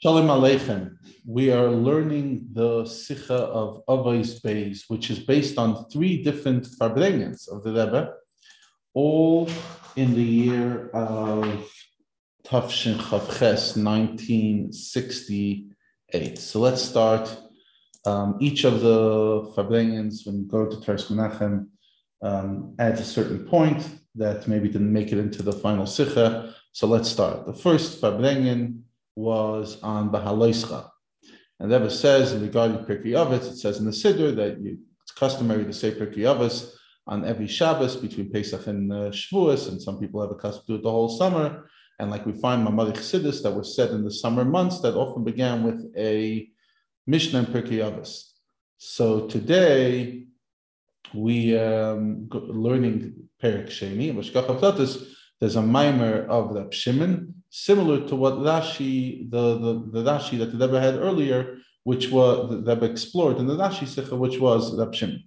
Shalom Aleichem. We are learning the Sikha of Avos Beis, which is based on three different Farbrengens of the Rebbe, all in the year of Tafshin Chavches, 1968. So let's start. Um, each of the Farbrengens, when you go to Toras Menachem, um, adds a certain point that maybe didn't make it into the final Sikha. So let's start. The first Farbrengen was on Bahaloischa. And Rebbe says regarding Pirkei Avos, it says in the Siddur that you, it's customary to say Pirkei Avos on every Shabbos between Pesach and uh, Shavuos, and some people have a custom to do it the whole summer. And like we find Mamari Chassidus that was said in the summer months that often began with a Mishnah and Pirkei Avos. So today we um, learning Perik Sheni, there's a mimer of the Shimon, similar to what Rashi, the, the, the Rashi that the Rebbe had earlier, which was the Rebbe explored in the Rashi Sikha, which was Rab Shimon.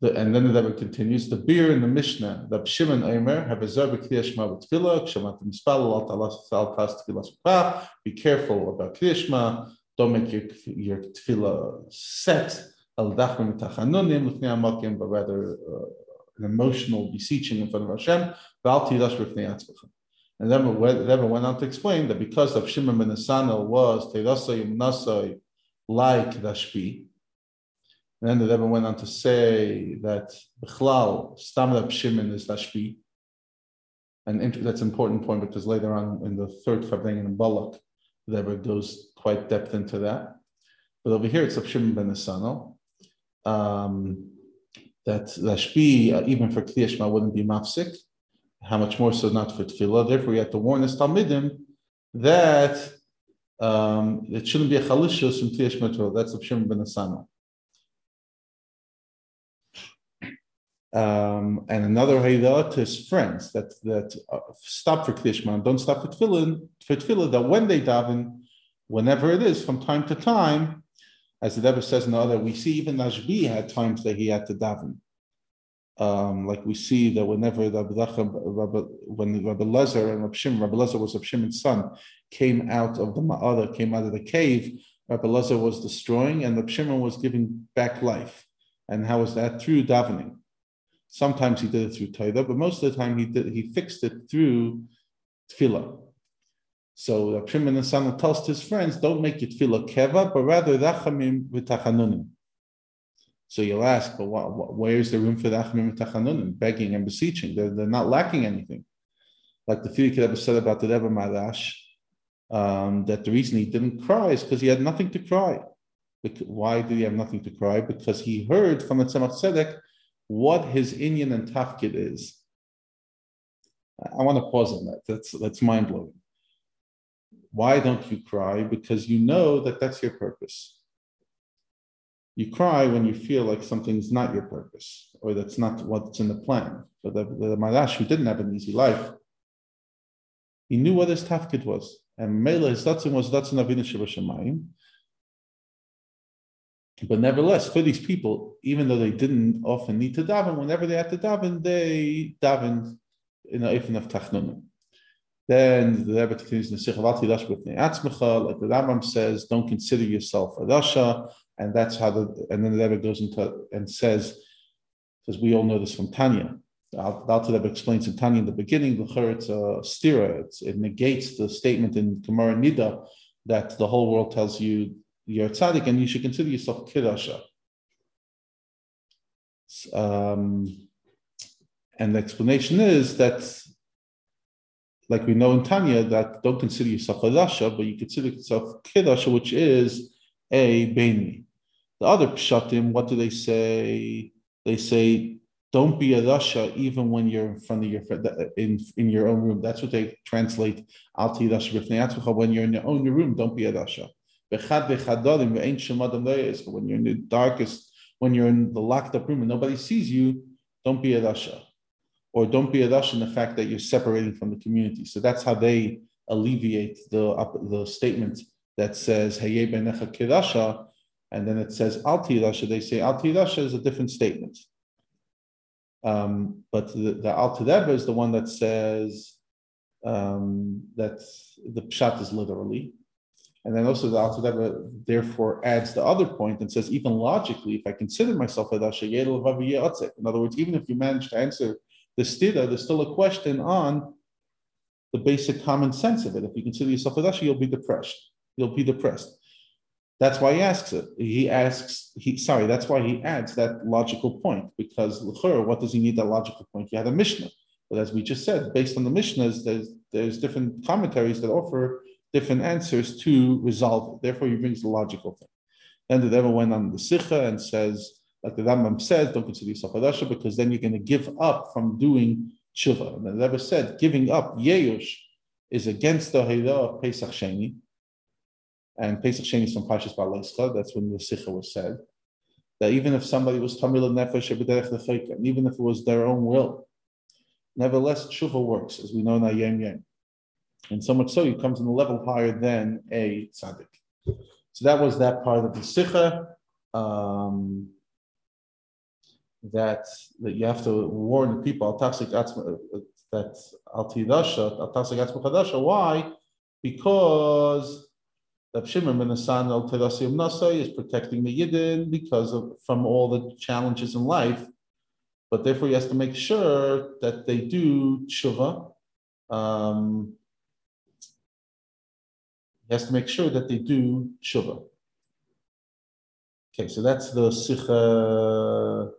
The, and then the Rebbe continues, the beer in the Mishnah, Rab Shimon Eimer, have a zerbe kriyashma b'tfilah, kshamat mispal, be careful about kriyashma, don't make your, your tfilah set, al dachim tachanunim, l'fnei amakim, but rather uh, an emotional beseeching in front of Hashem, and then Rebbe went on to explain that because of Shimon ben Asana was Teirasa Yumnasai like Rashbi, and then the Rebbe went on to say that Bechlal, Stam Rab Shimon is Rashbi. And that's an important point because later on in the third Farbrengen Balak, the Rebbe goes quite depth into that. But over here it's Rab Shimon ben Asana. Um, that Rashbi, uh, even for Kliyashma, wouldn't be mafsik how much more so not for tefillah. Therefore, we have to warn us Talmidim that um, it shouldn't be a chalishus from Tiyash Metro. That's the ben Asana. Um, and another haydah to his friends that that uh, stop for klishman, don't stop for tefillin, for tefillah, that when they daven, whenever it is, from time to time, as the Rebbe says in the other, we see even Rashbi had times that he had to daven. Um, like we see that whenever Rabbi, Rabbi, when Rabbi Lezer and Rabbi Shimon, Rabbi Lezer was Rabbi Shimon's son, came out of the Ma'ada, came out of the cave, Rabbi Lezer was destroying and Rabbi Shimon was giving back life. And how was that? Through davening. Sometimes he did it through Torah, but most of the time he did he fixed it through tefillah. So Rabbi Shimon and son tells his friends, don't make it tefillah keva, but rather rachamim v'tachanunim. So you'll ask, but what, what, where's the room for the Achmim Tachanunim, begging and beseeching? They're, they're not lacking anything. Like the Fidik Rebbe said about the Rebbe Marash, um, that the reason he didn't cry is because he had nothing to cry. Why did he have nothing to cry? Because he heard from the Tzemach Tzedek what his Inyan and Tafkid is. I want to pause on that. That's, that's mind blowing. Why don't you cry? Because you know that that's your purpose. You cry when you feel like something's not your purpose or that's not what's in the plan. But the, the Marash, who didn't have an easy life, he knew what his tafkid was. And Mela, his datzin was datzin avinu shemayim. But nevertheless, for these people, even though they didn't often need to daven, whenever they had to daven, they davened in the ifin of tachnunim. Then the Rebbe continues in the Sikhavati Rash like the Rambam says, don't consider yourself a Rasha, and that's how the and then the Rebbe goes into and says, because we all know this from Tanya. The Alter Rebbe explains in Tanya in the beginning, the it's a stira, it's, it negates the statement in Gemara Nida that the whole world tells you you're tzaddik and you should consider yourself kirasha. Um, and the explanation is that, like we know in Tanya, that don't consider yourself a rasha, but you consider yourself kirasha, which is a beni. The other pshatim, what do they say? They say, don't be a rasha even when you're in front of your in in your own room. That's what they translate alti rasha When you're in your own room, don't be a rasha. When you're in the darkest, when you're in the locked up room and nobody sees you, don't be a rasha, or don't be a rasha in the fact that you're separating from the community. So that's how they alleviate the the statement that says Hayye benecha kirasha and then it says Al Rasha, they say Al Rasha is a different statement. Um, but the, the Al is the one that says um, that the pshat is literally. And then also the Alter Rebbe therefore adds the other point and says, even logically, if I consider myself a Dasha In other words, even if you manage to answer the stira, there's still a question on the basic common sense of it. If you consider yourself a Dasha, you'll be depressed. You'll be depressed. That's why he asks it. He asks, he sorry, that's why he adds that logical point, because what does he need that logical point? He had a Mishnah. But as we just said, based on the Mishnahs, there's there's different commentaries that offer different answers to resolve it. Therefore, he brings the logical thing. Then the Rebbe went on the Sikha and says, like the Rambam says, don't consider yourself a Rasha because then you're going to give up from doing tshuva. And the Rebbe said, giving up Yeyush, is against the Hira of Pesach Sheni. And Pesach Sheni is from Pashas Balaischa. That's when the Sikha was said. That even if somebody was Tamil Nefesh even if it was their own will, nevertheless, tshuva works, as we know in Ayem Yem. And so much so, he comes in a level higher than a tzaddik. So that was that part of the sikha. Um, that that you have to warn the people that al tidasha Why? Because the Shimon ben Hassan al Tirasim Nasai is protecting the Yidden because of from all the challenges in life, but therefore he has to make sure that they do tshuva. Um, he has to make sure that they do tshuva. Okay, so that's the sikha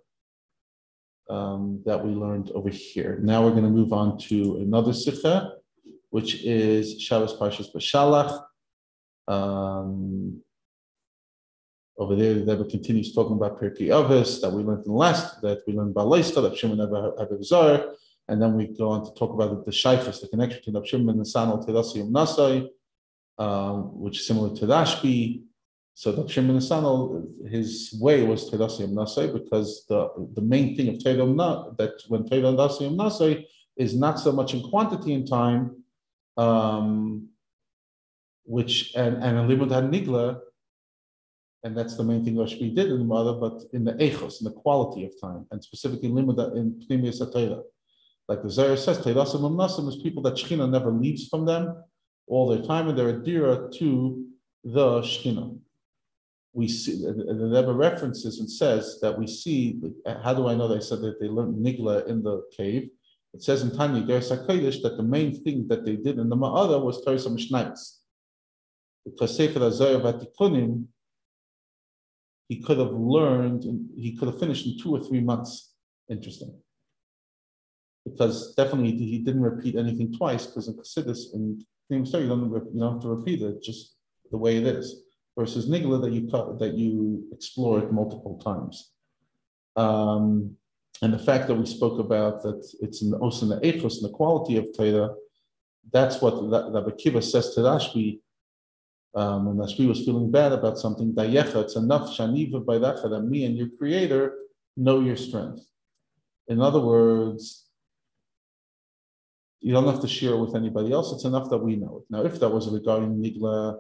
um, that we learned over here. Now we're going to move on to another sikha, which is Shabbos Parshas Bashalach. Um, over there, the Rebbe continues talking about Pirkei Avos that we learned in the last, that we learned about Leista, that Shimon Abba Zar, and then we go on to talk about the, the Shaykhis, the connection between Shimon and Sanal Terasi Nasai, um, which is similar to Rashbi. So the Shimon Sanal, his way was Terasi Nasai because the, the main thing of Teram that when Teram Nasai is not so much in quantity and time, um, which and and a limud nigla and that's the main thing Rashbi did in the mother, but in the echos, in the quality of time, and specifically limud in Pneumius Atayla. Like the Zayar says, Teilasim Nasim is people that Shechina never leaves from them all their time, and they're adira to the Shechina. We see the Rebbe references and says that we see. How do I know? They said that they learned nigla in the cave. It says in Tanya Ger that the main thing that they did in the Ma'ada was Torah Mishnayos. Because Sefer Azayah Vatikunim he could have learned, he could have finished in two or three months. Interesting. Because definitely he didn't repeat anything twice, because in Chassidus and things you don't, you don't have to repeat it, just the way it is. Versus Nigla that you that you explore it multiple times. Um, and the fact that we spoke about that it's in the also in the ethos and the quality of Torah, that's what Rabbi Kiva says to Rashbi um, when Rashbi was feeling bad about something, Dayecha, it's enough, Shaniva by that me and your creator know your strength. In other words, you don't have to share it with anybody else. It's enough that we know it. Now, if that was regarding Nigla,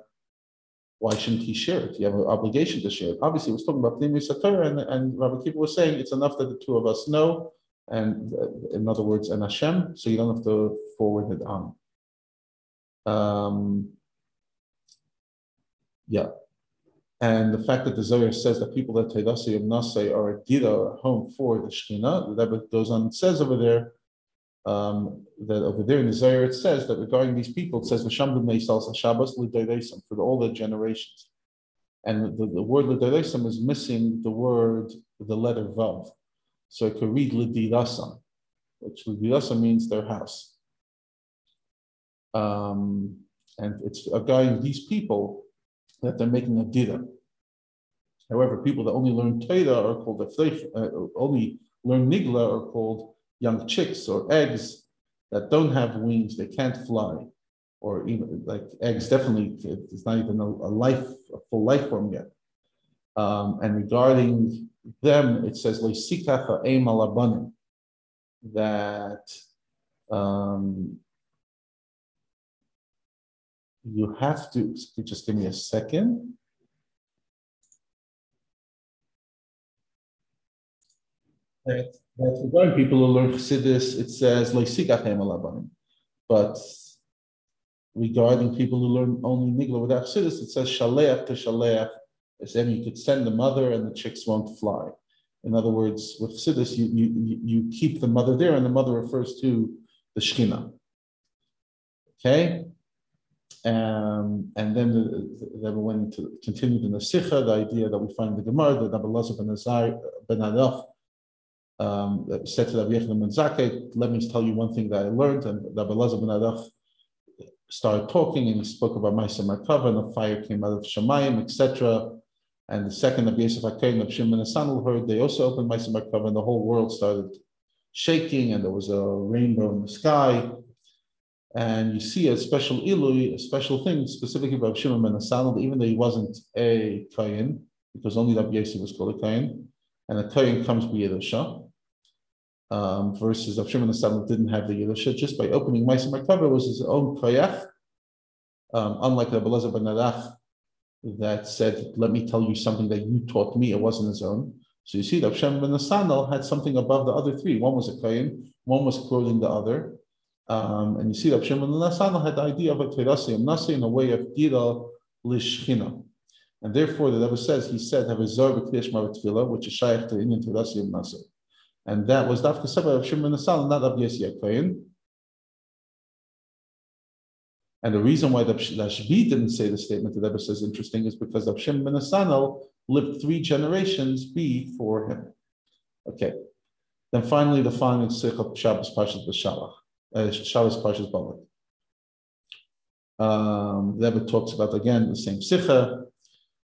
why shouldn't he share it? You have an obligation to share it. Obviously, he was talking about Pnimi Sator, and, and Rabbi Kiva was saying it's enough that the two of us know, and uh, in other words, and Hashem, so you don't have to forward it on. Um, yeah. And the fact that the Zohar says that people that Taidasi Nasai are a Dira, home for the Shekhinah, the Rebbe goes on and says over there, um, that over there in the Zohar it says that regarding these people, it says V'sham b'meisal Shabbos for all the generations. And the, the word l'deiresam is missing the word, the letter vav. So it could read l'dirasam, which l'dirasam means their house. Um, and it's regarding these people that they're making a dira. However, people that only learn Torah are called uh, only learn nigla are called young chicks or eggs that don't have wings, they can't fly, or even like eggs. Definitely, it's not even a, a life, a full life form yet. Um, and regarding them, it says that um, you have to, just give me a second. That, that regarding people who learn Chassidus, it says, but regarding people who learn only nigla without chassidus, it says shaleach to shaleach, as in you could send the mother and the chicks won't fly. In other words, with chassidus, you, you, you keep the mother there, and the mother refers to the Shekhinah. Okay? Um, and then the, then we went to continued in the Sikha, the idea that we find in the Gemara that Abba Lazar ben Azar ben Adach um, said to Rabbi Yechon ben let me tell you one thing that I learned. And Rabbi Lazar ben Adach started talking and he spoke about Maisa Markava and the fire came out of Shemayim, etc. And the second Rabbi Yosef HaKain, Rabbi Shimon and heard, they also opened Maisa Markava and the whole world started shaking and there was a rainbow in the sky and you see a special ilui, a special thing specifically about Shimon ben Asanel, even though he wasn't a kain, because only Rabbi Yosef was called a kain, and a kain comes by Yerusha, um, versus Rav Shimon Asanel didn't have the Yerusha, just by opening Maisa Merkava was his own koyach, um, unlike Rabbi Lezer ben Arach that said, let me tell you something that you taught me, it wasn't his own. So you see, Rav Shimon ben Asanel had something above the other three. One was a kain, one was quoting the other, um, and you see that Shimon Nasana had the idea of a terasi nasi in a way of dira lishchina. And therefore, the Rebbe says, he said, have a zor b'klish maratfila, which is shaykh to Indian terasi of nasi. And that was dafka sabah of Shimon Nasana, not of Yesi Akayin. And the reason why the Lashbi didn't say the statement that Rebbe says interesting is because of Shimon Nasana lived three generations before him. Okay. Then finally, the final Sikh of Shabbos Pashas B'Shalach uh, Shabbos Parshas Balak. Um, the Rebbe talks about again the same Sikha,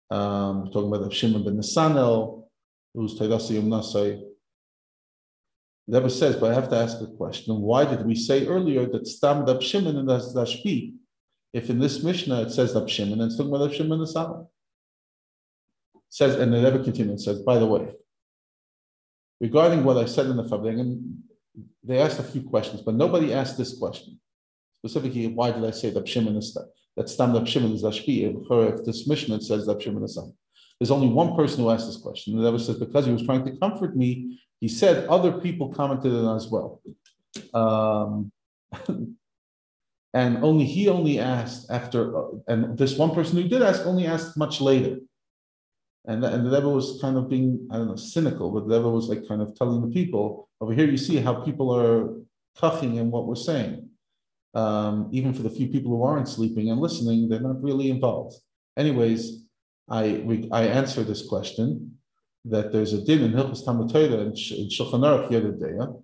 um, talking about Shimon ben Nesanel, who's Taidasi Yom Nasai. The Rebbe says, but I have to ask the question: Why did we say earlier that Stam Dab Shimon and Dashpi? If in this Mishnah it says Dab Shimon and it's talking about Shimon Nesanel, says, and the Rebbe continues says, by the way, regarding what I said in the Farbrengen, they asked a few questions, but nobody asked this question. Specifically, why did I say that Shimon is that Stam that Shimon is Ashpi? If this Mishnah says that Shimon is Sam. There's only one person who asked this question. And that was because he was trying to comfort me, he said other people commented on as well. Um, and only he only asked after, uh, and this one person who did ask only asked much later. And the, and the Rebbe was kind of being, I don't know, cynical, but the Rebbe was like kind of telling the people, over here you see how people are tucking in what we're saying. Um, even for the few people who aren't sleeping and listening, they're not really involved. Anyways, I we, I answer this question that there's a din in Hilchas Talmud in Shulchan Aruch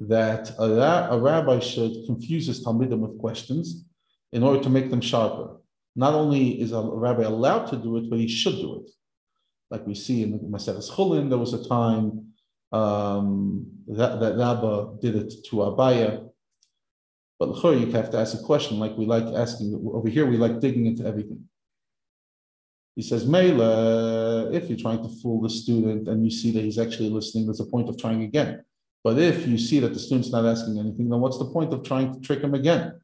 that a, a, rabbi should confuse his talmidim with questions in order to make them sharper. Not only is a rabbi allowed to do it, but he should do it. Like we see in the Maseres Chulin, there was a time um, that, that Rabba did it to Abaye. But l'chor, you have to ask a question like we like asking over here. We like digging into everything. He says, Mela, if you're trying to fool the student and you see that he's actually listening, there's a point of trying again. But if you see that the student's not asking anything, then what's the point of trying to trick him again?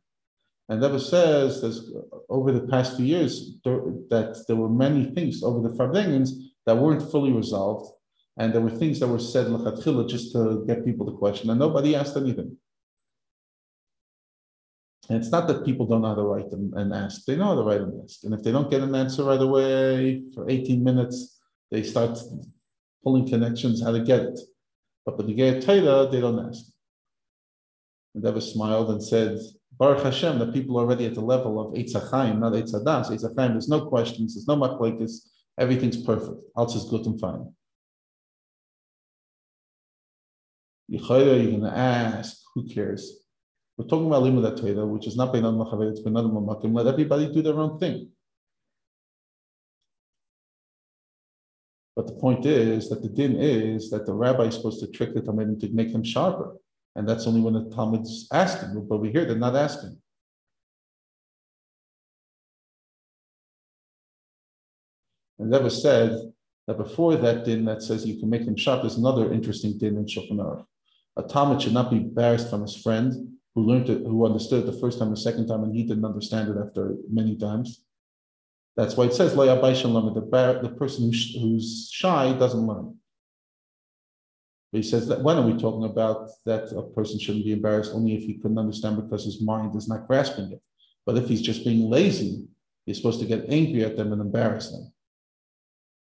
And Rebbe says that over the past few years there, that there were many things over the Farbrengens that weren't fully resolved, and there were things that were said lechatchila just to get people to question, and nobody asked anything. And it's not that people don't know how to write them and ask; they know how to write and ask. And if they don't get an answer right away for 18 minutes, they start pulling connections how to get it. But when they get Torah, they don't ask. And Rebbe smiled and said, Baruch Hashem, that people are already at the level of Eitz not Eitz Hadas. Eitz there's no questions, there's no machlekes, everything's perfect. Alles is good and fine. You're going to ask, who cares? We're talking about Limud Torah, which is not Beinad Machavet, it's Beinad Mamakim. Let everybody do their own thing. But the point is that the din is that the rabbi is supposed to trick the Talmud to make them sharper. And that's only when the Talmud's asking, but we hear they're not asking. And that was said that before that din that says you can make him sharp, there's another interesting din in Shulchan. A Talmud should not be embarrassed from his friend who learned it, who understood it the first time, the second time, and he didn't understand it after many times. That's why it says, the, the person who's shy doesn't learn. But he says that when are we talking about that a person shouldn't be embarrassed only if he couldn't understand because his mind is not grasping it. But if he's just being lazy, he's supposed to get angry at them and embarrass them.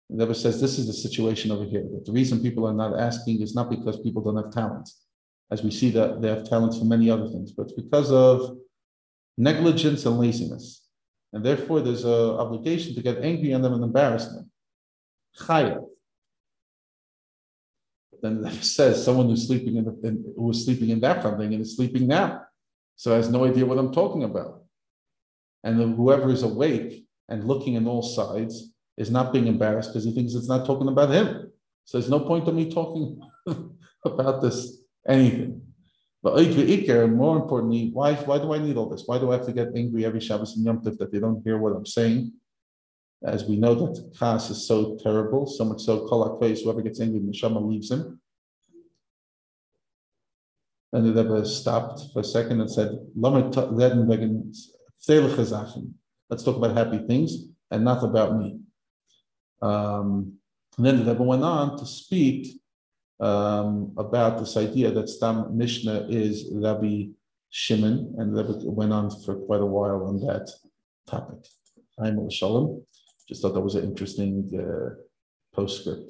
The Rebbe says this is the situation over here. That the reason people are not asking is not because people don't have talents, as we see that they have talents for many other things, but because of negligence and laziness. And therefore, there's an obligation to get angry at them and embarrass them. Chayav. Then it says someone who's sleeping in, the, in who was sleeping in that thing and is sleeping now, so has no idea what I'm talking about. And whoever is awake and looking in all sides is not being embarrassed because he thinks it's not talking about him. So there's no point of me talking about this anything. But more importantly, why, why do I need all this? Why do I have to get angry every Shabbos and Yom Tov that they don't hear what I'm saying? As we know that Chas is so terrible, so much so, Kol whoever gets angry, Neshama leaves him. And the Rebbe stopped for a second and said, Let's talk about happy things and not about me. Um, and then the Rebbe went on to speak um, about this idea that Stam Mishnah is Rabbi Shimon, and the Rebbe went on for quite a while on that topic. I'm Shalom. Just thought that was an interesting uh, postscript.